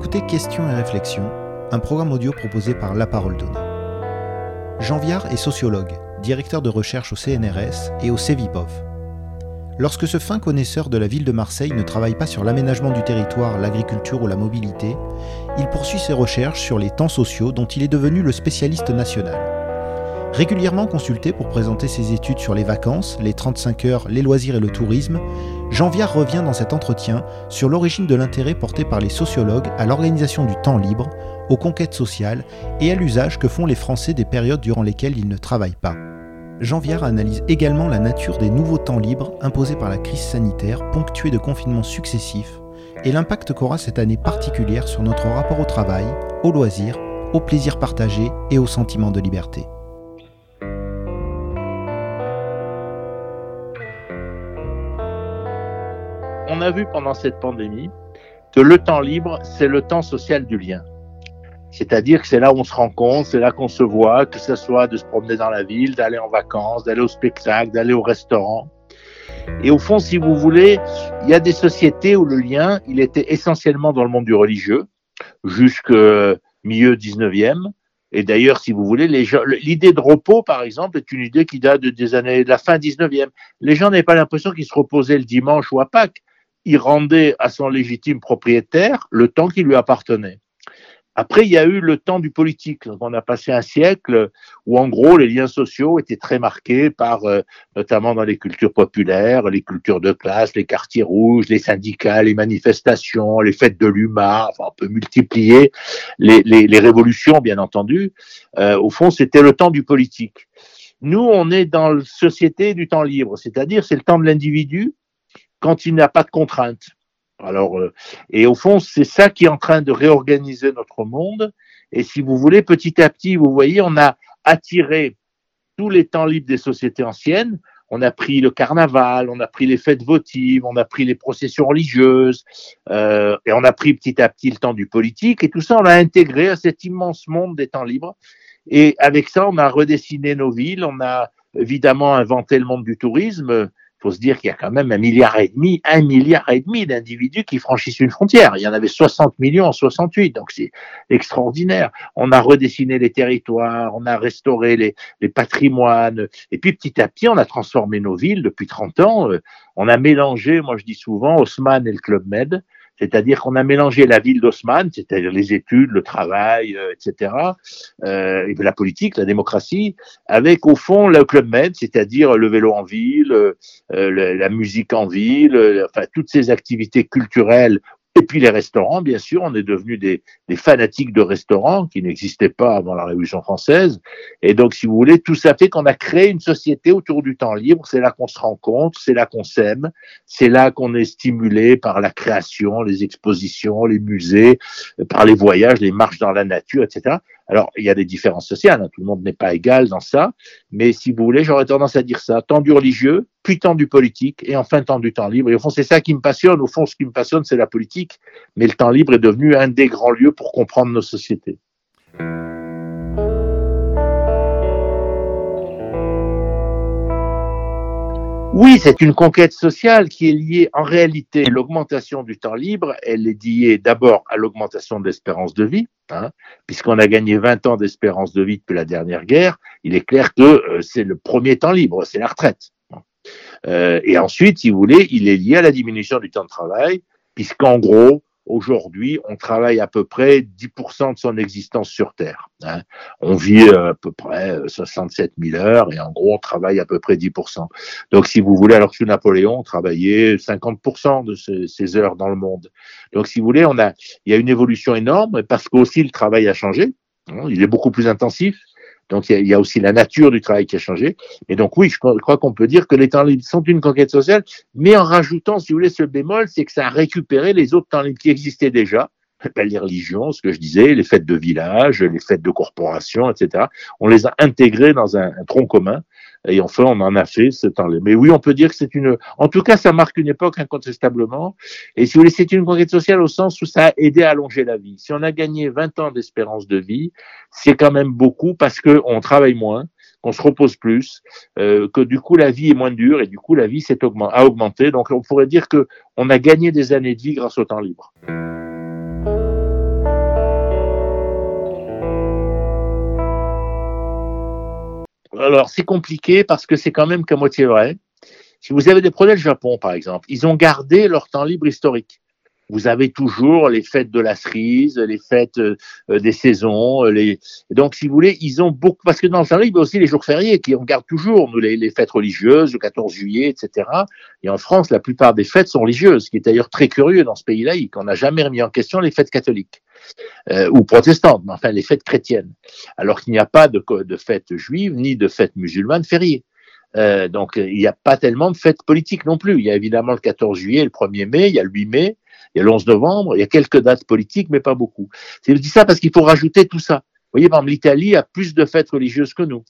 Écoutez Questions et réflexions, un programme audio proposé par La Parole Donnée. Jean Viard est sociologue, directeur de recherche au CNRS et au CEVIPOV. Lorsque ce fin connaisseur de la ville de Marseille ne travaille pas sur l'aménagement du territoire, l'agriculture ou la mobilité, il poursuit ses recherches sur les temps sociaux dont il est devenu le spécialiste national. Régulièrement consulté pour présenter ses études sur les vacances, les 35 heures, les loisirs et le tourisme, Jean Viard revient dans cet entretien sur l'origine de l'intérêt porté par les sociologues à l'organisation du temps libre, aux conquêtes sociales et à l'usage que font les Français des périodes durant lesquelles ils ne travaillent pas. Jean Viard analyse également la nature des nouveaux temps libres imposés par la crise sanitaire ponctuée de confinements successifs et l'impact qu'aura cette année particulière sur notre rapport au travail, aux loisirs, au plaisir partagé et au sentiment de liberté. Vu pendant cette pandémie que le temps libre, c'est le temps social du lien. C'est-à-dire que c'est là où on se rencontre, c'est là qu'on se voit, que ce soit de se promener dans la ville, d'aller en vacances, d'aller au spectacle, d'aller au restaurant. Et au fond, si vous voulez, il y a des sociétés où le lien, il était essentiellement dans le monde du religieux, jusque milieu 19e. Et d'ailleurs, si vous voulez, l'idée de repos, par exemple, est une idée qui date des années de la fin 19e. Les gens n'avaient pas l'impression qu'ils se reposaient le dimanche ou à Pâques il rendait à son légitime propriétaire le temps qui lui appartenait. Après, il y a eu le temps du politique. on a passé un siècle où, en gros, les liens sociaux étaient très marqués par, euh, notamment dans les cultures populaires, les cultures de classe, les quartiers rouges, les syndicats, les manifestations, les fêtes de l'UMA. Enfin, on peut multiplier les, les, révolutions, bien entendu. Euh, au fond, c'était le temps du politique. Nous, on est dans la société du temps libre, c'est-à-dire c'est le temps de l'individu quand il n'a pas de contraintes. Alors, euh, et au fond, c'est ça qui est en train de réorganiser notre monde. Et si vous voulez, petit à petit, vous voyez, on a attiré tous les temps libres des sociétés anciennes. On a pris le carnaval, on a pris les fêtes votives, on a pris les processions religieuses, euh, et on a pris petit à petit le temps du politique. Et tout ça, on l'a intégré à cet immense monde des temps libres. Et avec ça, on a redessiné nos villes, on a évidemment inventé le monde du tourisme faut se dire qu'il y a quand même un milliard et demi, un milliard et demi d'individus qui franchissent une frontière. Il y en avait 60 millions en 68, donc c'est extraordinaire. On a redessiné les territoires, on a restauré les, les, patrimoines, et puis petit à petit, on a transformé nos villes depuis 30 ans. Euh, on a mélangé, moi je dis souvent, Haussmann et le Club Med. C'est-à-dire qu'on a mélangé la ville d'Haussmann, c'est-à-dire les études, le travail, euh, etc., euh, la politique, la démocratie, avec au fond le Club Med, c'est-à-dire le vélo en ville, euh, la musique en ville, enfin toutes ces activités culturelles et puis les restaurants, bien sûr, on est devenus des, des fanatiques de restaurants qui n'existaient pas avant la Révolution française. Et donc, si vous voulez, tout ça fait qu'on a créé une société autour du temps libre. C'est là qu'on se rencontre, c'est là qu'on s'aime, c'est là qu'on est stimulé par la création, les expositions, les musées, par les voyages, les marches dans la nature, etc. Alors, il y a des différences sociales, hein. tout le monde n'est pas égal dans ça, mais si vous voulez, j'aurais tendance à dire ça, temps du religieux, puis temps du politique, et enfin temps du temps libre. Et au fond, c'est ça qui me passionne. Au fond, ce qui me passionne, c'est la politique, mais le temps libre est devenu un des grands lieux pour comprendre nos sociétés. Oui, c'est une conquête sociale qui est liée en réalité à l'augmentation du temps libre. Elle est liée d'abord à l'augmentation de l'espérance de vie, hein, puisqu'on a gagné 20 ans d'espérance de vie depuis la dernière guerre. Il est clair que euh, c'est le premier temps libre, c'est la retraite. Euh, et ensuite, si vous voulez, il est lié à la diminution du temps de travail, puisqu'en gros, Aujourd'hui, on travaille à peu près 10% de son existence sur Terre. Hein. On vit à peu près 67 euh, 000 heures et en gros, on travaille à peu près 10%. Donc, si vous voulez, alors que Napoléon travaillait 50% de ses, heures dans le monde. Donc, si vous voulez, on a, il y a une évolution énorme parce qu'aussi le travail a changé. Hein. Il est beaucoup plus intensif. Donc il y, a aussi la nature du travail qui a changé. Et donc oui, je crois qu'on peut dire que les temps libres sont une conquête sociale, mais en rajoutant, si vous voulez, ce bémol, c'est que ça a récupéré les autres temps libres qui existaient déjà. Les religions, ce que je disais, les fêtes de village, les fêtes de corporation, etc. On les a intégrés dans un tronc commun et enfin, on en a fait ce temps-là. Mais oui, on peut dire que c'est une. En tout cas, ça marque une époque incontestablement. Et si vous voulez, c'est une conquête sociale au sens où ça a aidé à allonger la vie. Si on a gagné 20 ans d'espérance de vie, c'est quand même beaucoup parce qu'on travaille moins, qu'on se repose plus, euh, que du coup la vie est moins dure et du coup la vie s'est a augmenté. Donc on pourrait dire que on a gagné des années de vie grâce au temps libre. Alors c'est compliqué parce que c'est quand même qu'à moitié vrai. Si vous avez des problèmes le Japon, par exemple, ils ont gardé leur temps libre historique vous avez toujours les fêtes de la cerise, les fêtes euh, des saisons. Euh, les... Donc, si vous voulez, ils ont beaucoup. Parce que dans le temps il y a aussi les jours fériés qui on garde toujours, nous, les, les, fêtes religieuses, le 14 juillet, etc. Et en France, la plupart des fêtes sont religieuses, ce qui est d'ailleurs très curieux dans ce pays laïque. On n'a jamais remis en question les fêtes catholiques. Euh, ou protestantes, mais enfin les fêtes chrétiennes, alors qu'il n'y a pas de, de fêtes juives ni de fêtes musulmanes fériées. Euh, donc il n'y a pas tellement de fêtes politiques non plus. Il y a évidemment le 14 juillet, le 1er mai, il y a le 8 mai, il y a le 11 novembre, il y a quelques dates politiques, mais pas beaucoup. Je dis ça parce qu'il faut rajouter tout ça. Vous voyez, par exemple, l'Italie a plus de fêtes religieuses que nous.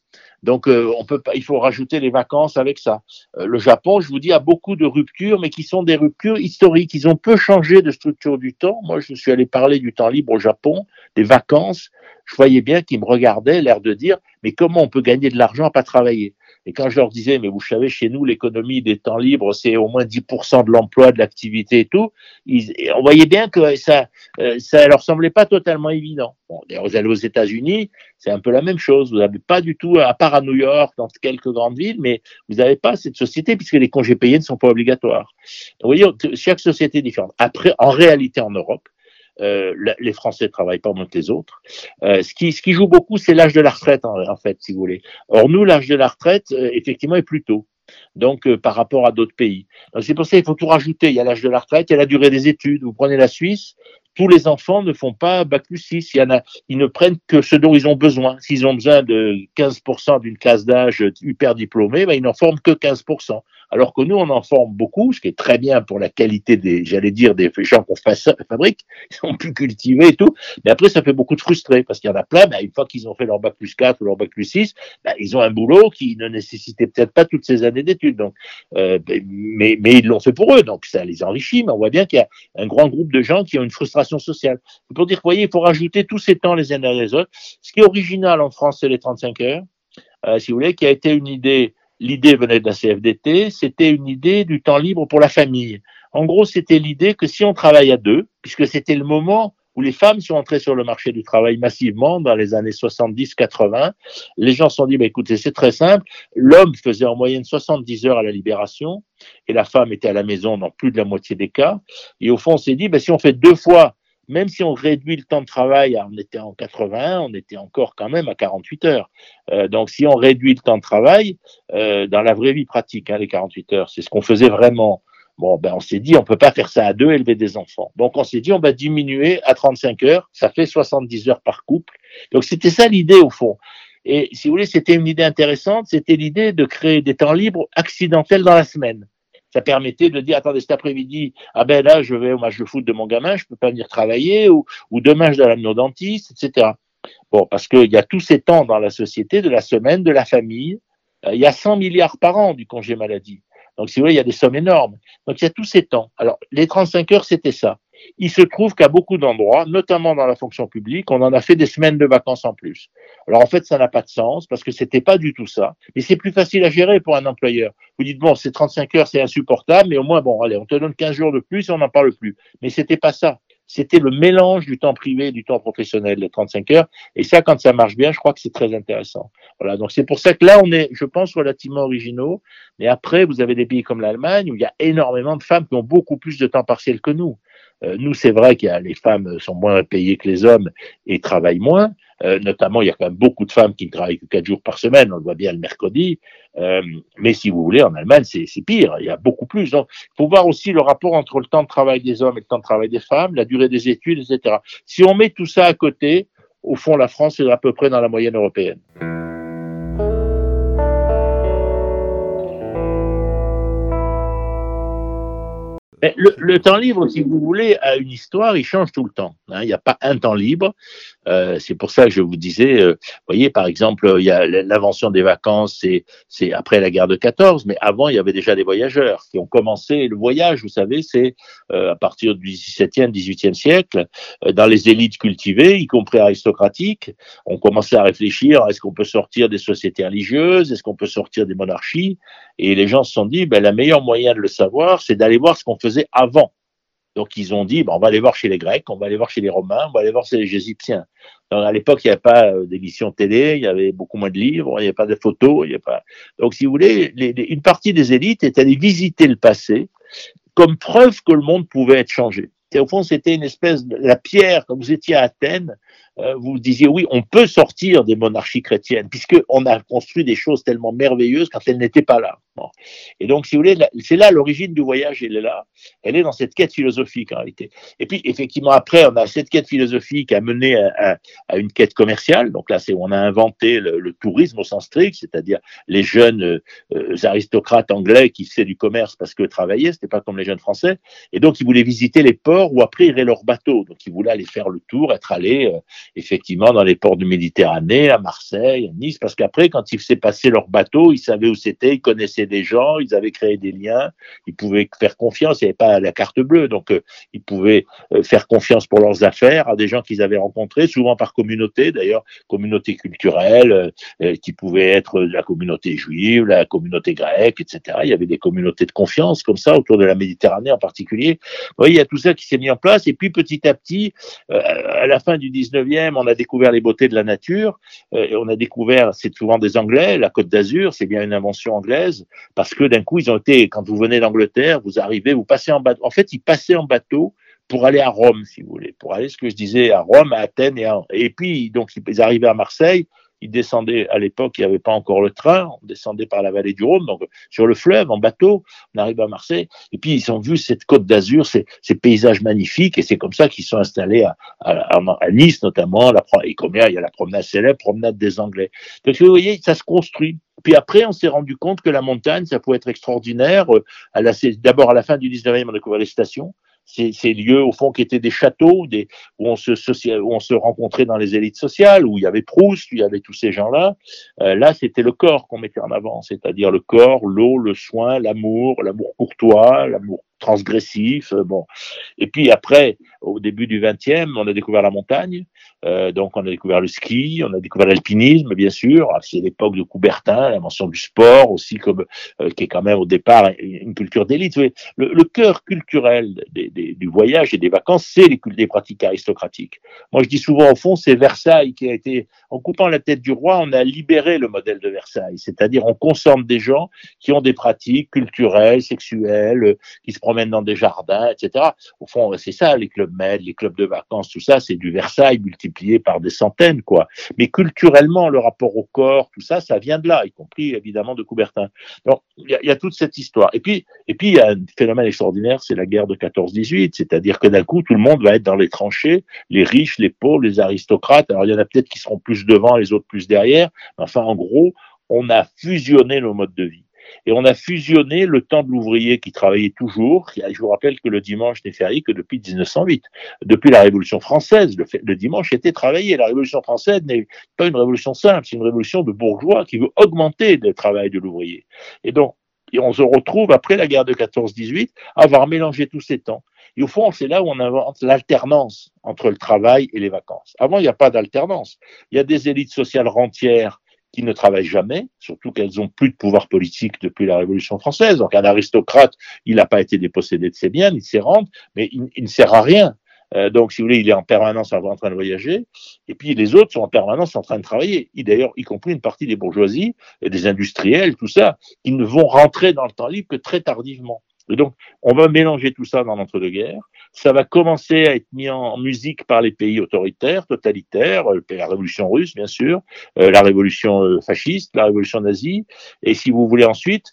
Donc, euh, on peut pas, il faut rajouter les vacances avec ça. Euh, le Japon, je vous dis, a beaucoup de ruptures, mais qui sont des ruptures historiques. Ils ont peu changé de structure du temps. Moi, je suis allé parler du temps libre au Japon, des vacances. Je voyais bien qu'ils me regardaient, l'air de dire, mais comment on peut gagner de l'argent à pas travailler? Et quand je leur disais, mais vous savez, chez nous, l'économie des temps libres, c'est au moins 10% de l'emploi, de l'activité et tout, ils, on voyait bien que ça, euh, ça leur semblait pas totalement évident. Bon, d'ailleurs, vous allez aux États-Unis, c'est un peu la même chose. Vous n'avez pas du tout, à part à New York, dans quelques grandes villes, mais vous n'avez pas cette société puisque les congés payés ne sont pas obligatoires. Vous voyez, chaque société est différente. Après, en réalité, en Europe, euh, les Français travaillent pas moins que les autres. Euh, ce, qui, ce qui joue beaucoup, c'est l'âge de la retraite, en, fait, si vous voulez. Or, nous, l'âge de la retraite, euh, effectivement, est plus tôt. Donc, par rapport à d'autres pays. C'est pour ça qu'il faut tout rajouter. Il y a l'âge de la retraite, il y a la durée des études. Vous prenez la Suisse, tous les enfants ne font pas Bac plus 6. Il y en a, ils ne prennent que ce dont ils ont besoin. S'ils ont besoin de 15% d'une classe d'âge hyper diplômée, ben, ils n'en forment que 15%. Alors que nous, on en forme beaucoup, ce qui est très bien pour la qualité des, j'allais dire, des gens qu'on fabrique. Ils sont plus cultivés et tout. Mais après, ça fait beaucoup de frustrés parce qu'il y en a plein, ben, une fois qu'ils ont fait leur Bac plus 4 ou leur Bac plus 6, ben, ils ont un boulot qui ne nécessitait peut-être pas toutes ces années d'études. Donc, euh, ben, mais, mais ils l'ont fait pour eux. Donc, ça les enrichit. Mais on voit bien qu'il y a un grand groupe de gens qui ont une frustration sociale. Pour dire, vous voyez, il faut rajouter tous ces temps les uns derrière les autres. Ce qui est original en France, c'est les 35 heures, euh, si vous voulez, qui a été une idée, l'idée venait de la CFDT, c'était une idée du temps libre pour la famille. En gros, c'était l'idée que si on travaille à deux, puisque c'était le moment où les femmes sont entrées sur le marché du travail massivement dans les années 70-80. Les gens se sont dit, bah, écoutez, c'est très simple. L'homme faisait en moyenne 70 heures à la libération et la femme était à la maison dans plus de la moitié des cas. Et au fond, on s'est dit, bah, si on fait deux fois même si on réduit le temps de travail, on était en 80, on était encore quand même à 48 heures. Euh, donc si on réduit le temps de travail, euh, dans la vraie vie pratique, hein, les 48 heures, c'est ce qu'on faisait vraiment. Bon, ben on s'est dit, on peut pas faire ça à deux, élever des enfants. Donc on s'est dit, on va diminuer à 35 heures, ça fait 70 heures par couple. Donc c'était ça l'idée au fond. Et si vous voulez, c'était une idée intéressante, c'était l'idée de créer des temps libres accidentels dans la semaine ça permettait de dire attendez cet après-midi ah ben là je vais au match de foot de mon gamin je peux pas venir travailler ou, ou demain je dois l'amener au dentiste etc bon parce qu'il y a tous ces temps dans la société de la semaine de la famille. Euh, il y a 100 milliards par an du congé maladie. Donc si vous voulez il y a des sommes énormes. Donc il y a tous ces temps. Alors les 35 heures c'était ça il se trouve qu'à beaucoup d'endroits, notamment dans la fonction publique, on en a fait des semaines de vacances en plus. Alors en fait, ça n'a pas de sens parce que c'était pas du tout ça. Mais c'est plus facile à gérer pour un employeur. Vous dites bon, c'est 35 heures, c'est insupportable, mais au moins bon, allez, on te donne 15 jours de plus et on n'en parle plus. Mais c'était pas ça. C'était le mélange du temps privé et du temps professionnel, les 35 heures. Et ça, quand ça marche bien, je crois que c'est très intéressant. Voilà. Donc c'est pour ça que là, on est, je pense, relativement originaux. Mais après, vous avez des pays comme l'Allemagne où il y a énormément de femmes qui ont beaucoup plus de temps partiel que nous. Euh, nous, c'est vrai que les femmes sont moins payées que les hommes et travaillent moins. Euh, notamment, il y a quand même beaucoup de femmes qui ne travaillent que quatre jours par semaine. On le voit bien le mercredi. Euh, mais si vous voulez, en Allemagne, c'est pire. Il y a beaucoup plus. Donc, il faut voir aussi le rapport entre le temps de travail des hommes et le temps de travail des femmes, la durée des études, etc. Si on met tout ça à côté, au fond, la France est à peu près dans la moyenne européenne. Le, temps libre, si vous voulez, a une histoire, il change tout le temps. Hein. Il n'y a pas un temps libre. Euh, c'est pour ça que je vous disais, euh, voyez, par exemple, il y a l'invention des vacances, c'est après la guerre de 14, mais avant, il y avait déjà des voyageurs qui ont commencé le voyage, vous savez, c'est euh, à partir du 17e, 18e siècle, euh, dans les élites cultivées, y compris aristocratiques, on commençait à réfléchir, est-ce qu'on peut sortir des sociétés religieuses, est-ce qu'on peut sortir des monarchies, et les gens se sont dit, ben, la meilleure moyen de le savoir, c'est d'aller voir ce qu'on faisait avant. Donc ils ont dit, bon, on va aller voir chez les Grecs, on va aller voir chez les Romains, on va aller voir chez les Égyptiens. à l'époque, il n'y avait pas euh, d'émissions télé, il y avait beaucoup moins de livres, il n'y avait pas de photos, il n'y avait pas. Donc, si vous voulez, une partie des élites est allée visiter le passé comme preuve que le monde pouvait être changé. Et au fond, c'était une espèce de la pierre, quand vous étiez à Athènes, vous disiez oui, on peut sortir des monarchies chrétiennes, puisqu'on a construit des choses tellement merveilleuses quand elles n'étaient pas là. Et donc, si vous voulez, c'est là l'origine du voyage, elle est là. Elle est dans cette quête philosophique en réalité. Et puis, effectivement, après, on a cette quête philosophique à mener à, une quête commerciale. Donc là, c'est on a inventé le, tourisme au sens strict, c'est-à-dire les jeunes euh, aristocrates anglais qui faisaient du commerce parce que travaillaient, c'était pas comme les jeunes français. Et donc, ils voulaient visiter les ports où après iraient leurs bateaux. Donc, ils voulaient aller faire le tour, être allés euh, effectivement dans les ports de Méditerranée, à Marseille, à Nice, parce qu'après, quand ils faisaient passer leur bateau, ils savaient où c'était, ils connaissaient des gens, ils avaient créé des liens, ils pouvaient faire confiance, il n'y avait pas la carte bleue, donc euh, ils pouvaient euh, faire confiance pour leurs affaires à des gens qu'ils avaient rencontrés, souvent par communauté, d'ailleurs, communauté culturelle, euh, qui pouvait être la communauté juive, la communauté grecque, etc. Il y avait des communautés de confiance comme ça, autour de la Méditerranée en particulier. Vous voyez, il y a tout ça qui s'est mis en place, et puis petit à petit, à la fin du 19e, on a découvert les beautés de la nature, et on a découvert, c'est souvent des Anglais, la Côte d'Azur, c'est bien une invention anglaise, parce que d'un coup, ils ont été, quand vous venez d'Angleterre, vous arrivez, vous passez en bateau. En fait, ils passaient en bateau pour aller à Rome, si vous voulez, pour aller, ce que je disais, à Rome, à Athènes, et, et puis, donc, ils arrivaient à Marseille, ils descendaient, à l'époque, il n'y avait pas encore le train, on descendait par la vallée du Rhône, donc sur le fleuve, en bateau, on arrive à Marseille, et puis ils ont vu cette côte d'Azur, ces, ces, paysages magnifiques, et c'est comme ça qu'ils sont installés à, à, à, Nice notamment, et combien il y a la promenade célèbre, promenade des Anglais. Donc vous voyez, ça se construit. Puis après, on s'est rendu compte que la montagne, ça pouvait être extraordinaire. Euh, d'abord, à la fin du 19e, on a découvert les stations ces, lieux au fond qui étaient des châteaux, des, où, on se, où on se rencontrait dans les élites sociales, où il y avait Proust, où il y avait tous ces gens-là. Euh, là, c'était le corps qu'on mettait en avant, c'est-à-dire le corps, l'eau, le soin, l'amour, l'amour courtois, l'amour transgressif. Euh, bon. Et puis après, au début du 20e, on a découvert la montagne. Euh, donc on a découvert le ski, on a découvert l'alpinisme, bien sûr. C'est l'époque de Coubertin, l'invention du sport aussi, comme euh, qui est quand même au départ une culture d'élite. Le, cœur culturel des, du voyage et des vacances, c'est les, les pratiques aristocratiques. Moi, je dis souvent au fond, c'est Versailles qui a été, en coupant la tête du roi, on a libéré le modèle de Versailles. C'est-à-dire, on consomme des gens qui ont des pratiques culturelles, sexuelles, qui se promènent dans des jardins, etc. Au fond, c'est ça, les clubs med, les clubs de vacances, tout ça, c'est du Versailles multiplié par des centaines, quoi. Mais culturellement, le rapport au corps, tout ça, ça vient de là, y compris évidemment de Coubertin. Donc, il y, a toute cette histoire. Et puis, et puis, il y a un phénomène extraordinaire, c'est la guerre de 14-18, c'est-à-dire que d'un coup, tout le monde va être dans les tranchées, les riches, les pauvres, les aristocrates. Alors, il y en a peut-être qui seront plus devant, les autres plus derrière. Mais enfin, en gros, on a fusionné nos modes de vie. Et on a fusionné le temps de l'ouvrier qui travaillait toujours. Je vous rappelle que le dimanche n'est férié que depuis 1908. Depuis la Révolution française, le, dimanche était travaillé. La Révolution française n'est pas une révolution simple, c'est une révolution de bourgeois qui veut augmenter le travail de l'ouvrier. Et donc, on se retrouve, après la guerre de 14-18, à avoir mélangé tous ces temps. Et au fond, c'est là où on invente l'alternance entre le travail et les vacances. Avant, il n'y a pas d'alternance. Il y a des élites sociales rentières qui ne travaillent jamais, surtout qu'elles ont plus de pouvoir politique depuis la Révolution française. Donc un aristocrate, il n'a pas été dépossédé de ses biens, il s'est rendu, mais il, ne sert à rien. Euh, donc, si vous voulez, il est en permanence en train de voyager, et puis les autres sont en permanence en train de travailler. D'ailleurs, y compris une partie des bourgeoisies et des industriels, tout ça, ils ne vont rentrer dans le temps libre que très tardivement. Et donc, on va mélanger tout ça dans l'entre-deux-guerres. Ça va commencer à être mis en musique par les pays autoritaires, totalitaires, euh, la révolution russe, bien sûr, euh, la révolution euh, fasciste, la révolution nazie. Et si vous voulez ensuite,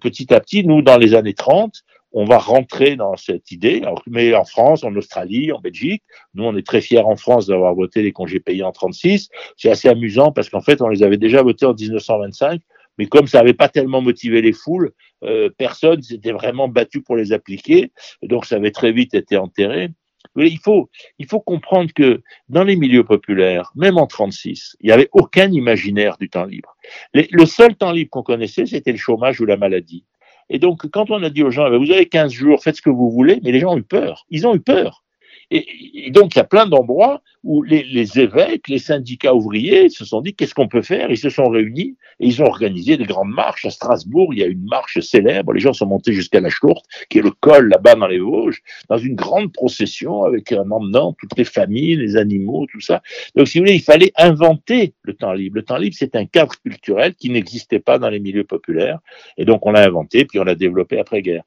petit à petit, nous, dans les années 30, on va rentrer dans cette idée, mais en France, en Australie, en Belgique. Nous, on est très fiers en France d'avoir voté les congés payés en 36. C'est assez amusant parce qu'en fait, on les avait déjà votés en 1925 mais comme ça n'avait pas tellement motivé les foules, euh, personne s'était vraiment battu pour les appliquer, donc ça avait très vite été enterré. il faut, il faut comprendre que dans les milieux populaires, même en 36, il n'y avait aucun imaginaire du temps libre. le seul temps libre qu'on connaissait, c'était le chômage ou la maladie. Et donc, quand on a dit aux gens, eh ben, vous avez 15 jours, faites ce que vous voulez, mais les gens ont eu peur. Ils ont eu peur. Et, donc, il y a plein d'endroits où les, évêques, les syndicats ouvriers se sont dit qu'est-ce qu'on peut faire? Ils se sont réunis et ils ont organisé des grandes marches. À Strasbourg, il y a une marche célèbre. Les gens sont montés jusqu'à la Schlourte, qui est le col là-bas dans les Vosges, dans une grande procession avec un emmenant toutes les familles, les animaux, tout ça. Donc, si vous voulez, il fallait inventer le temps libre. Le temps libre, c'est un cadre culturel qui n'existait pas dans les milieux populaires. Et donc, on l'a inventé, puis on l'a développé après-guerre.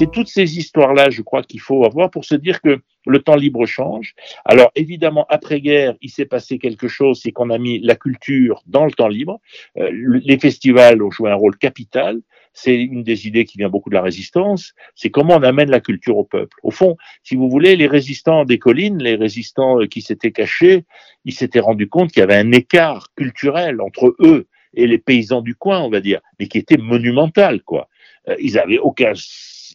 C'est toutes ces histoires-là, je crois, qu'il faut avoir pour se dire que le temps libre change. Alors évidemment, après-guerre, il s'est passé quelque chose, c'est qu'on a mis la culture dans le temps libre. Euh, les festivals ont joué un rôle capital. C'est une des idées qui vient beaucoup de la résistance. C'est comment on amène la culture au peuple. Au fond, si vous voulez, les résistants des collines, les résistants euh, qui s'étaient cachés, ils s'étaient rendus compte qu'il y avait un écart culturel entre eux et les paysans du coin, on va dire, mais qui était monumental, quoi. Euh, ils avaient aucun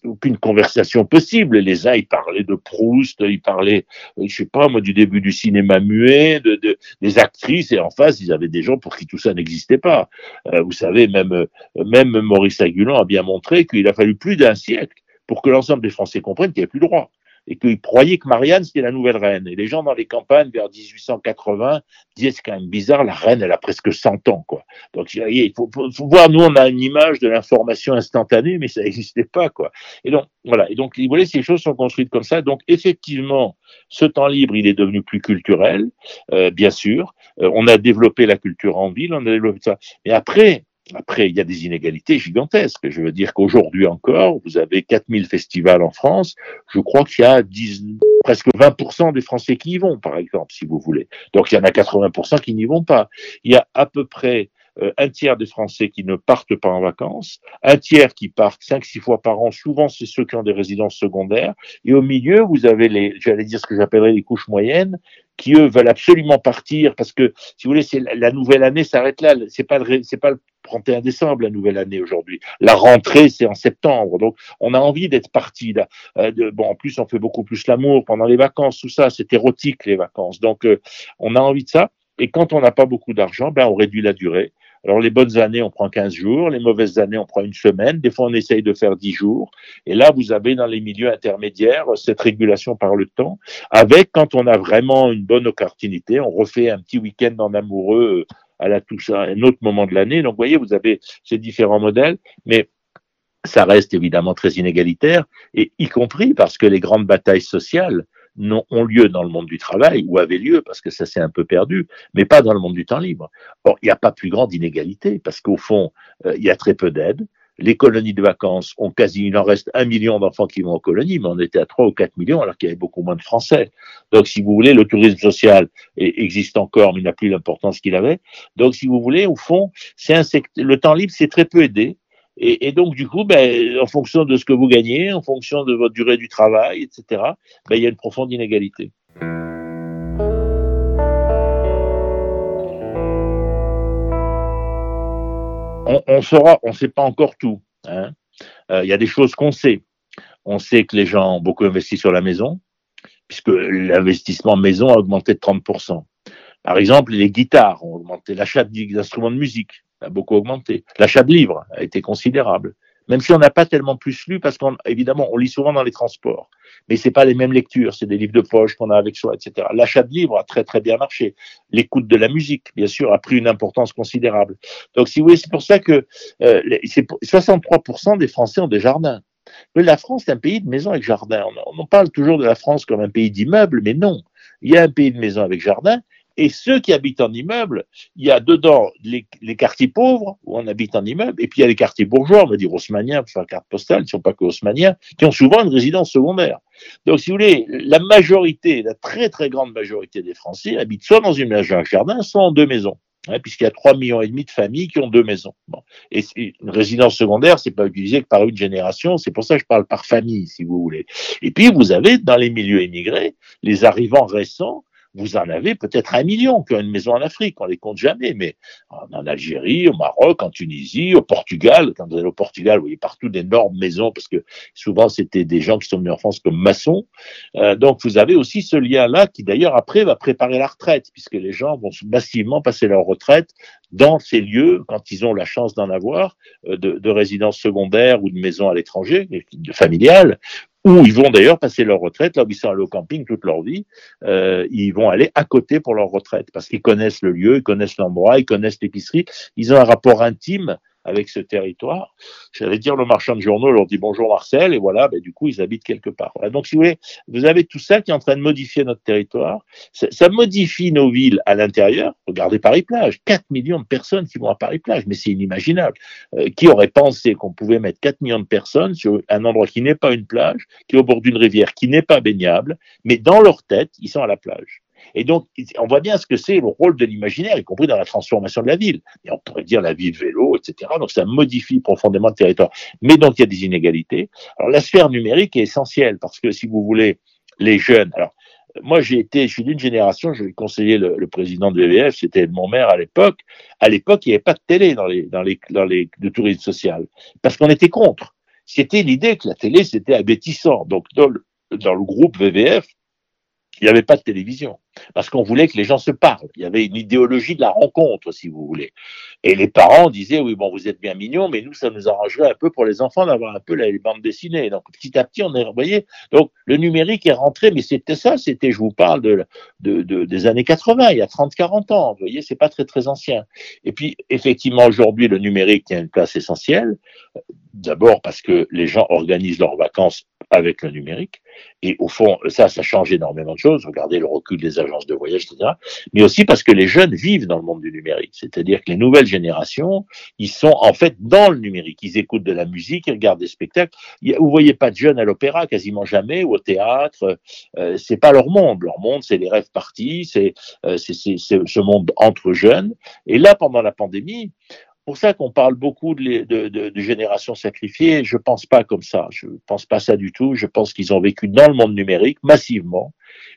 aucune conversation possible. Les uns, ils parlaient de Proust, ils parlaient, euh, je sais pas, moi, du début du cinéma muet, de, de des actrices, et en face, ils avaient des gens pour qui tout ça n'existait pas. Euh, vous savez, même, euh, Maurice Aguilon a bien montré qu'il a fallu plus d'un siècle pour que l'ensemble des Français comprennent qu'il n'y avait plus le droit et qu'ils croyaient que Marianne, c'était la nouvelle reine. Et les gens dans les campagnes, vers 1880, disaient, c'est quand même bizarre, la reine, elle a presque 100 ans, quoi. Donc, il faut, faut, voir, nous, on a une image de l'information instantanée, mais ça n'existait pas, quoi. Et donc, voilà. Et donc, vous voyez, ces choses sont construites comme ça. Donc, effectivement, ce temps libre, il est devenu plus culturel, euh, bien sûr. Euh, on a développé la culture en ville, on a développé ça. Mais après, après, il y a des inégalités gigantesques. Je veux dire qu'aujourd'hui encore, vous avez 4000 festivals en France. Je crois qu'il y a 10, presque 20% des Français qui y vont, par exemple, si vous voulez. Donc, il y en a 80% qui n'y vont pas. Il y a à peu près un tiers des Français qui ne partent pas en vacances, un tiers qui partent 5-6 fois par an, souvent c'est ceux qui ont des résidences secondaires, et au milieu, vous avez les, j'allais dire ce que j'appellerais les couches moyennes, qui eux veulent absolument partir parce que, si vous voulez, c'est la nouvelle année s'arrête là, c'est pas le, c'est pas le 31 décembre la nouvelle année aujourd'hui. La rentrée c'est en septembre, donc on a envie d'être parti là. Euh, de, bon, en plus on fait beaucoup plus l'amour pendant les vacances, tout ça, c'est érotique les vacances, donc euh, on a envie de ça. Et quand on n'a pas beaucoup d'argent, ben on réduit la durée. Alors les bonnes années, on prend 15 jours, les mauvaises années, on prend une semaine, des fois on essaye de faire 10 jours. Et là, vous avez dans les milieux intermédiaires cette régulation par le temps, avec quand on a vraiment une bonne opportunité, on refait un petit week-end en amoureux à la à un autre moment de l'année. Donc vous voyez, vous avez ces différents modèles, mais ça reste évidemment très inégalitaire, et y compris parce que les grandes batailles sociales ont lieu dans le monde du travail, ou avaient lieu, parce que ça s'est un peu perdu, mais pas dans le monde du temps libre. Or, il n'y a pas plus grande inégalité, parce qu'au fond, euh, il y a très peu d'aide. Les colonies de vacances ont quasi, il en reste un million d'enfants qui vont en colonie, mais on était à 3 ou 4 millions alors qu'il y avait beaucoup moins de Français. Donc, si vous voulez, le tourisme social existe encore, mais n'a plus l'importance qu'il avait. Donc, si vous voulez, au fond, c'est un le temps libre, c'est très peu aidé. Et, donc, du coup, ben, en fonction de ce que vous gagnez, en fonction de votre durée du travail, etc., ben, il y a une profonde inégalité. On, on saura, on ne sait pas encore tout. Hein. Euh, il y a des choses qu'on sait. On sait que les gens ont beaucoup investi sur la maison, puisque l'investissement maison a augmenté de 30%. Par exemple, les guitares ont augmenté, l'achat d'instruments de musique a beaucoup augmenté. L'achat de livres a été considérable. Même si on n'a pas tellement plus lu, parce qu'évidemment, on lit souvent dans les transports, mais c'est pas les mêmes lectures, c'est des livres de poche qu'on a avec soi, etc. L'achat de livres a très très bien marché. L'écoute de la musique, bien sûr, a pris une importance considérable. Donc, si vous voulez, c'est pour ça que euh, 63% des Français ont des jardins. la France est un pays de maisons avec jardin. On, on parle toujours de la France comme un pays d'immeubles, mais non. Il y a un pays de maisons avec jardin, et ceux qui habitent en immeuble, il y a dedans les, quartiers pauvres, où on habite en immeuble, et puis il y a les quartiers bourgeois, on va dire haussmanniens, pour faire carte postale, ils ne sont pas que haussmanniens, qui ont souvent une résidence secondaire. Donc, si vous voulez, la majorité, la très très grande majorité des Français habitent soit dans une maison à jardin, soit en deux maisons. Hein, puisqu'il y a 3 millions et demi de familles qui ont deux maisons. Et une résidence secondaire, c'est pas utilisé que par une génération, c'est pour ça que je parle par famille, si vous voulez. Et puis, vous avez, dans les milieux émigrés, les arrivants récents vous en avez peut-être un million qui ont une maison en Afrique, on les compte jamais, mais en Algérie, au Maroc, en Tunisie, au Portugal, quand vous allez au Portugal, vous voyez partout d'énormes maisons, parce que souvent c'était des gens qui sont venus en France comme maçons. Euh, donc vous avez aussi ce lien-là qui d'ailleurs après va préparer la retraite, puisque les gens vont massivement passer leur retraite dans ces lieux, quand ils ont la chance d'en avoir, euh, de, de résidence secondaire ou de maison à l'étranger, de familiale, ou ils vont d'ailleurs passer leur retraite, là où ils sont allés au camping toute leur vie, euh, ils vont aller à côté pour leur retraite, parce qu'ils connaissent le lieu, ils connaissent l'endroit, ils connaissent l'épicerie, ils ont un rapport intime avec ce territoire. J'allais dire le marchand de journaux leur dit bonjour Marcel et voilà, ben, du coup ils habitent quelque part. Donc si vous voulez, vous avez tout ça qui est en train de modifier notre territoire. Ça, modifie nos villes à l'intérieur. Regardez Paris-Plage, 4 millions de personnes qui vont à Paris-Plage, mais c'est inimaginable. Euh, qui aurait pensé qu'on pouvait mettre 4 millions de personnes sur un endroit qui n'est pas une plage, qui est au bord d'une rivière, qui n'est pas baignable, mais dans leur tête, ils sont à la plage. Et donc, on voit bien ce que c'est le rôle de l'imaginaire, y compris dans la transformation de la ville. Et on pourrait dire la ville vélo, etc. Donc, ça modifie profondément le territoire. Mais donc, il y a des inégalités. Alors, la sphère numérique est essentielle parce que si vous voulez, les jeunes, alors, moi, j'ai été, je suis d'une génération, je vais conseiller le, président de VVF, c'était mon maire à l'époque. À l'époque, il n'y avait pas de télé dans les, dans les, dans les, de tourisme social. Parce qu'on était contre. C'était l'idée que la télé, c'était abétissant. Donc, dans le, dans le groupe VVF, il n'y avait pas de télévision parce qu'on voulait que les gens se parlent. Il y avait une idéologie de la rencontre, si vous voulez. Et les parents disaient, oui, bon, vous êtes bien mignons, mais nous, ça nous arrangerait un peu pour les enfants d'avoir un peu les bandes dessinées. Donc, petit à petit, on est, vous voyez, donc le numérique est rentré, mais c'était ça, c'était, je vous parle de, de, de, des années 80, il y a 30, 40 ans. Vous voyez, c'est pas très, très ancien. Et puis, effectivement, aujourd'hui, le numérique a une place essentielle. D'abord parce que les gens organisent leurs vacances avec le numérique. Et au fond, ça, ça change énormément de choses. Regardez le recul des agences de voyage, etc. Mais aussi parce que les jeunes vivent dans le monde du numérique. C'est-à-dire que les nouvelles générations, ils sont en fait dans le numérique. Ils écoutent de la musique, ils regardent des spectacles. Vous voyez pas de jeunes à l'opéra, quasiment jamais, ou au théâtre. Euh, c'est pas leur monde. Leur monde, c'est les rêves partis, c'est euh, ce monde entre jeunes. Et là, pendant la pandémie, pour ça qu'on parle beaucoup de, de, de, générations sacrifiées. Je pense pas comme ça. Je pense pas ça du tout. Je pense qu'ils ont vécu dans le monde numérique massivement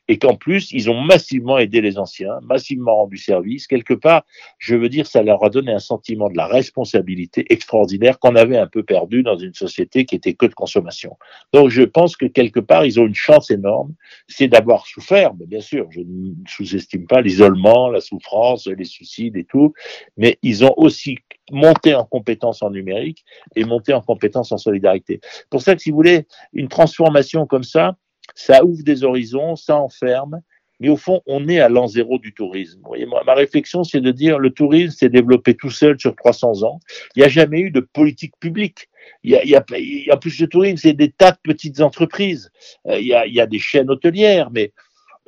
et qu'en plus, ils ont massivement aidé les anciens, massivement rendu service. Quelque part, je veux dire, ça leur a donné un sentiment de la responsabilité extraordinaire qu'on avait un peu perdu dans une société qui était que de consommation. Donc, je pense que quelque part, ils ont une chance énorme, c'est d'avoir souffert, mais bien sûr, je ne sous-estime pas l'isolement, la souffrance, les suicides et tout, mais ils ont aussi monté en compétences en numérique et monté en compétences en solidarité. Pour ça que si vous voulez, une transformation comme ça, ça ouvre des horizons, ça enferme, mais au fond, on est à l'an zéro du tourisme. Vous voyez, ma réflexion, c'est de dire le tourisme s'est développé tout seul sur 300 ans. Il n'y a jamais eu de politique publique. Il y a, a plus de tourisme, c'est des tas de petites entreprises. Euh, il, y a, des chaînes hôtelières, mais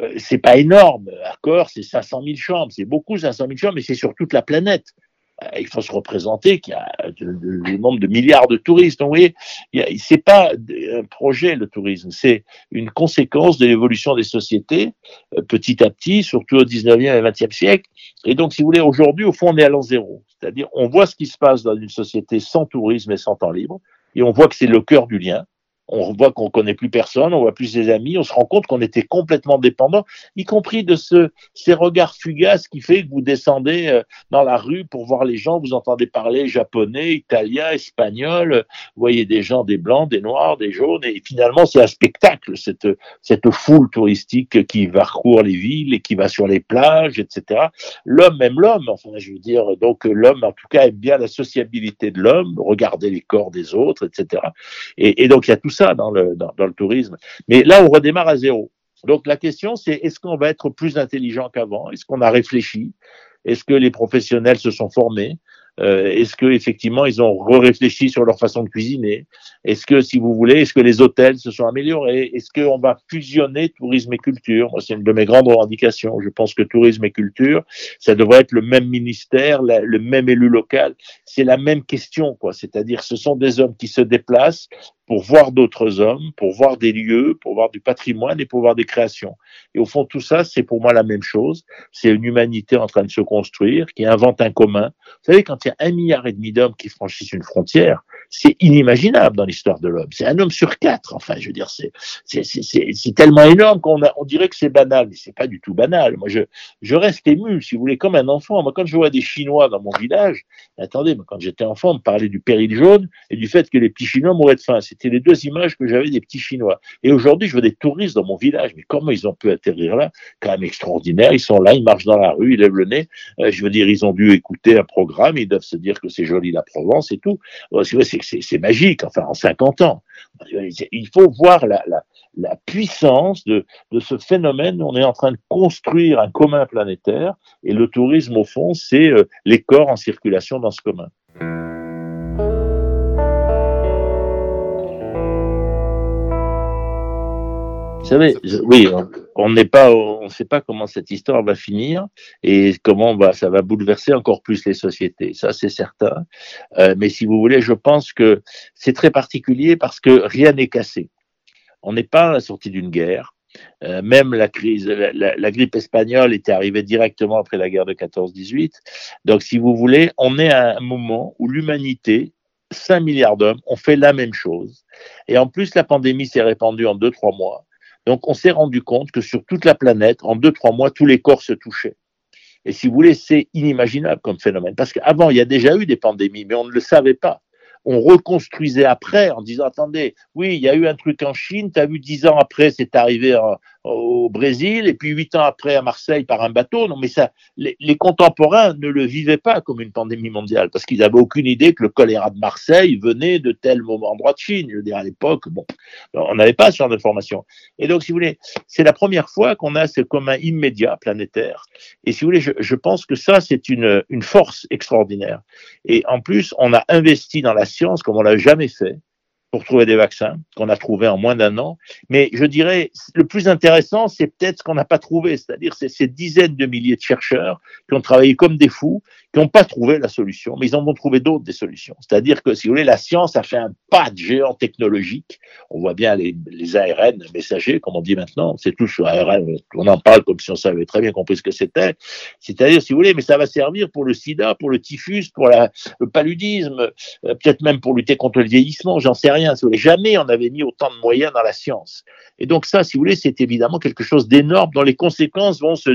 euh, c'est pas énorme. Accor, c'est 500 000 chambres, c'est beaucoup 500 000 chambres, mais c'est sur toute la planète. Euh, il faut se représenter qu'il y a le nombre de milliards de touristes. Donc, vous voyez, c'est pas un projet le tourisme, c'est une conséquence de l'évolution des sociétés euh, petit à petit, surtout au 19e et 20e siècle. Et donc, si vous voulez, aujourd'hui, au fond, on est à l'an zéro. C'est-à-dire, on voit ce qui se passe dans une société sans tourisme et sans temps libre, et on voit que c'est le cœur du lien on voit qu'on connaît plus personne, on voit plus ses amis, on se rend compte qu'on était complètement dépendant, y compris de ce, ces regards fugaces qui fait que vous descendez euh, dans la rue pour voir les gens, vous entendez parler japonais, italien, espagnol, vous voyez des gens, des blancs, des noirs, des jaunes, et finalement c'est un spectacle, cette, foule touristique qui parcourt les villes et qui va sur les plages, etc. L'homme aime l'homme, enfin je veux dire, donc l'homme en tout cas aime bien la sociabilité de l'homme, regarder les corps des autres, etc. Et, et donc il y a tout ça dans le, dans, le tourisme. Mais là, on redémarre à zéro. Donc la question, c'est est-ce qu'on va être plus intelligent qu'avant? Est-ce qu'on a réfléchi? Est-ce que les professionnels se sont formés? Euh, Est-ce que effectivement ils ont réfléchi sur leur façon de cuisiner? Est-ce que, si vous voulez, est-ce que les hôtels se sont améliorés? Est-ce qu'on va fusionner tourisme et culture? C'est une de mes grandes revendications. Je pense que tourisme et culture, ça devrait être le même ministère, le même élu local. C'est la même question, quoi. C'est-à-dire, ce sont des hommes qui se déplacent pour voir d'autres hommes, pour voir des lieux, pour voir du patrimoine et pour voir des créations. Et au fond, tout ça, c'est pour moi la même chose. C'est une humanité en train de se construire, qui invente un commun. Vous savez, quand il y a un milliard et demi d'hommes qui franchissent une frontière, c'est inimaginable dans l'histoire de l'homme. C'est un homme sur quatre. Enfin, je veux dire, c'est c'est tellement énorme qu'on on dirait que c'est banal, mais c'est pas du tout banal. Moi, je je reste ému, si vous voulez, comme un enfant. Moi, quand je vois des Chinois dans mon village, attendez, moi, quand j'étais enfant, on me parlait du péril jaune et du fait que les petits Chinois mouraient de faim. C'était les deux images que j'avais des petits Chinois. Et aujourd'hui, je vois des touristes dans mon village. Mais comment ils ont pu atterrir là? Quand même extraordinaire. Ils sont là, ils marchent dans la rue, ils lèvent le nez. Euh, je veux dire, ils ont dû écouter un programme, ils doivent se dire que c'est joli la Provence et tout. Magique, enfin, en 50 ans. Il faut voir la, puissance de, de, ce phénomène. On est en train de construire un commun planétaire et le tourisme, au fond, c'est euh, les corps en circulation dans ce commun. Vous savez, oui, on n'est pas, on ne sait pas comment cette histoire va finir et comment ça va bouleverser encore plus les sociétés. Ça, c'est certain. Euh, mais si vous voulez, je pense que c'est très particulier parce que rien n'est cassé. On n'est pas à la sortie d'une guerre. Euh, même la crise, la, la, grippe espagnole était arrivée directement après la guerre de 14-18. Donc, si vous voulez, on est à un moment où l'humanité 5 milliards d'hommes ont fait la même chose. Et en plus, la pandémie s'est répandue en 2-3 mois. Donc on s'est rendu compte que sur toute la planète, en deux, trois mois, tous les corps se touchaient. Et si vous voulez, c'est inimaginable comme phénomène. Parce qu'avant, il y a déjà eu des pandémies, mais on ne le savait pas on reconstruisait après en disant attendez, oui, il y a eu un truc en Chine, tu as vu dix ans après, c'est arrivé au Brésil, et puis huit ans après à Marseille par un bateau. Non, mais ça, les, contemporains ne le vivaient pas comme une pandémie mondiale parce qu'ils n'avaient aucune idée que le choléra de Marseille venait de tel endroit de Chine. Je veux dire, à l'époque, bon, on n'avait pas ce genre d'informations. Et donc, si vous voulez, c'est la première fois qu'on a ce commun immédiat planétaire. Et si vous voulez, je, je pense que ça, c'est une, une force extraordinaire. Et en plus, on a investi dans la science comme on l'a jamais fait pour trouver des vaccins qu'on a trouvé en moins d'un an. Mais je dirais, le plus intéressant, c'est peut-être ce qu'on n'a pas trouvé, c'est-à-dire ces dizaines de milliers de chercheurs qui ont travaillé comme des fous, qui n'ont pas trouvé la solution, mais ils en ont trouvé d'autres des solutions. C'est-à-dire que, si vous voulez, la science a fait un pas de géant technologique. On voit bien les, ARN messagers, comme on dit maintenant, c'est tout sur ARN, on en parle comme si on savait très bien compris ce que c'était. C'est-à-dire, si vous voulez, mais ça va servir pour le sida, pour le typhus, pour le paludisme, euh, peut-être même pour lutter contre le vieillissement, j'en sais rien Jamais on avait mis autant de moyens dans la science. Et donc ça, si vous voulez, c'est évidemment quelque chose d'énorme dont les conséquences vont se,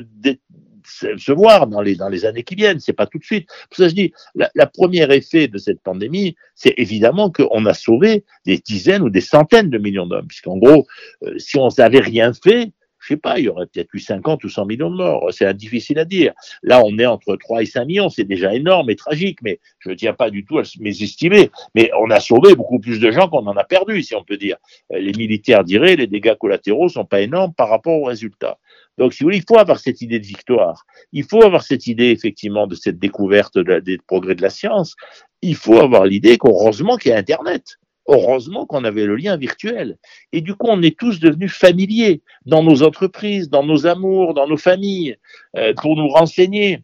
se voir dans les, dans les années qui viennent, c'est pas tout de suite. Pour ça, je dis, la, la premier effet de cette pandémie, c'est évidemment qu'on a sauvé des dizaines ou des centaines de millions d'hommes, puisqu'en gros, euh, si on n'avait rien fait, je sais pas, il y aurait peut-être eu 50 ou 100 millions de morts. C'est difficile à dire. Là, on est entre 3 et 5 millions. C'est déjà énorme et tragique, mais je ne tiens pas du tout à mésestimer. Mais on a sauvé beaucoup plus de gens qu'on en a perdu, si on peut dire. Euh, les militaires diraient, les dégâts collatéraux sont pas énormes par rapport aux résultats. Donc, si vous voulez, il faut avoir cette idée de victoire. Il faut avoir cette idée, effectivement, de cette découverte des progrès de la science. Il faut avoir l'idée qu'heureusement qu'il y a Internet. Heureusement qu'on avait le lien virtuel. Et du coup, on est tous devenus familiers dans nos entreprises, dans nos amours, dans nos familles, euh, pour nous renseigner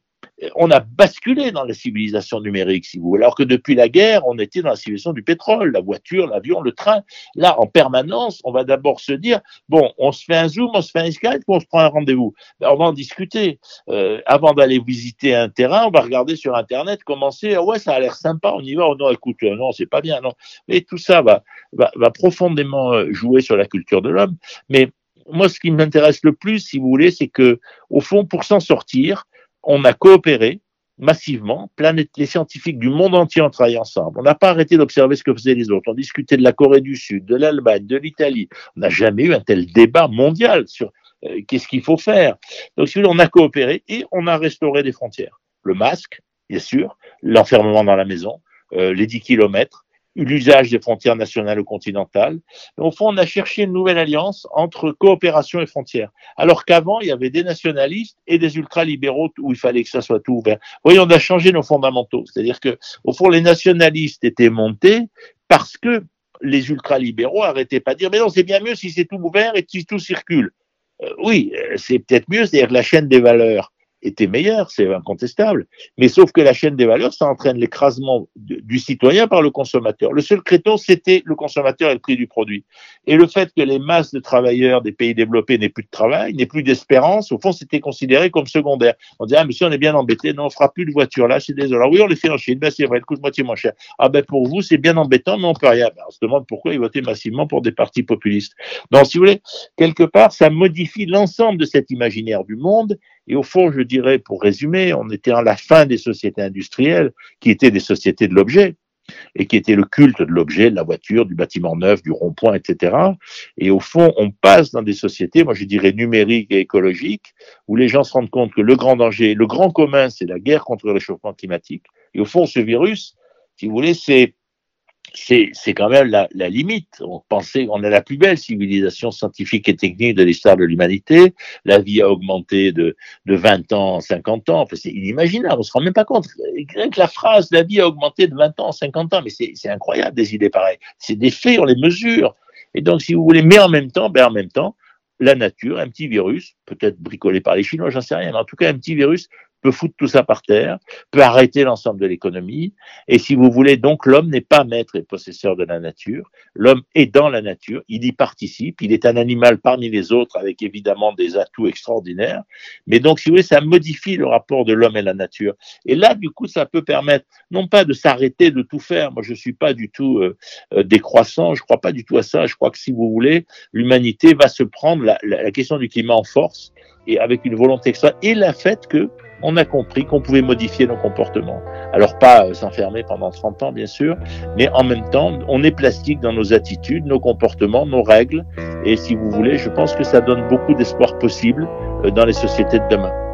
on a basculé dans la civilisation numérique, si vous voulez, alors que depuis la guerre, on était dans la civilisation du pétrole, la voiture, l'avion, le train. Là, en permanence, on va d'abord se dire, bon, on se fait un zoom, on se fait un Skype, on se prend un rendez-vous. Ben, on va en discuter. Euh, avant d'aller visiter un terrain, on va regarder sur Internet, commencer, ah ouais, ça a l'air sympa, on y va, oh non, écoute, euh, non, c'est pas bien, non. Mais tout ça va, va, va profondément euh, jouer sur la culture de l'homme. Mais moi, ce qui m'intéresse le plus, si vous voulez, c'est que, au fond, pour s'en sortir, on a coopéré massivement, les scientifiques du monde entier ont travaillé ensemble. On n'a pas arrêté d'observer ce que faisaient les autres. On discutait de la Corée du Sud, de l'Allemagne, de l'Italie. On n'a jamais eu un tel débat mondial sur euh, qu'est-ce qu'il faut faire. Donc, si on a coopéré et on a restauré des frontières. Le masque, bien sûr, l'enfermement dans la maison, euh, les 10 kilomètres, l'usage des frontières nationales ou continentales. au fond, on a cherché une nouvelle alliance entre coopération et frontières. Alors qu'avant, il y avait des nationalistes et des ultralibéraux où il fallait que ça soit tout ouvert. Voyez, on a changé nos fondamentaux. C'est-à-dire que, au fond, les nationalistes étaient montés parce que les ultralibéraux arrêtaient pas de dire, mais non, c'est bien mieux si c'est tout ouvert et si tout circule. Euh, oui, euh, c'est peut-être mieux, c'est-à-dire la chaîne des valeurs était meilleure, c'est incontestable. Mais sauf que la chaîne des valeurs, ça entraîne l'écrasement du citoyen par le consommateur. Le seul créton, c'était le consommateur et le prix du produit. Et le fait que les masses de travailleurs des pays développés n'aient plus de travail, n'aient plus d'espérance, au fond, c'était considéré comme secondaire. On disait, ah, monsieur, on est bien embêté, non, on fera plus de voitures là, c'est désolé. Alors, oui, on les fait en Chine, ben, c'est vrai, elle coûte moitié moins cher. Ah, ben, pour vous, c'est bien embêtant, mais on peut rien. Ben, on se demande pourquoi ils votaient massivement pour des partis populistes. Donc, si vous voulez, quelque part, ça modifie l'ensemble de cet imaginaire du monde et au fond, je dirais, pour résumer, on était à la fin des sociétés industrielles, qui étaient des sociétés de l'objet, et qui étaient le culte de l'objet, de la voiture, du bâtiment neuf, du rond-point, etc. Et au fond, on passe dans des sociétés, moi je dirais numériques et écologiques, où les gens se rendent compte que le grand danger, le grand commun, c'est la guerre contre le réchauffement climatique. Et au fond, ce virus, si vous voulez, c'est c'est quand même la, la, limite. On pensait qu'on est la plus belle civilisation scientifique et technique de l'histoire de l'humanité. La vie a augmenté de, de 20 ans en 50 ans. Enfin, c'est inimaginable, on se rend même pas compte. Rien que la phrase « la vie a augmenté de 20 ans en 50 ans », mais c'est incroyable des idées pareilles. C'est des faits, on les mesure. Et donc, si vous voulez, mais en même temps, ben en même temps, la nature, un petit virus, peut-être bricolé par les Chinois, j'en sais rien, mais en tout cas un petit virus peut foutre tout ça par terre, peut arrêter l'ensemble de l'économie. Et si vous voulez, donc l'homme n'est pas maître et possesseur de la nature. L'homme est dans la nature, il y participe, il est un animal parmi les autres avec évidemment des atouts extraordinaires. Mais donc, si vous voulez, ça modifie le rapport de l'homme et la nature. Et là, du coup, ça peut permettre non pas de s'arrêter de tout faire. Moi, je suis pas du tout euh, euh, décroissant, je crois pas du tout à ça. Je crois que si vous voulez, l'humanité va se prendre la, la question du climat en force et avec une volonté extra et la fait que on a compris qu'on pouvait modifier nos comportements. Alors pas euh, s'enfermer pendant 30 ans, bien sûr, mais en même temps, on est plastique dans nos attitudes, nos comportements, nos règles. Et si vous voulez, je pense que ça donne beaucoup d'espoir possible euh, dans les sociétés de demain.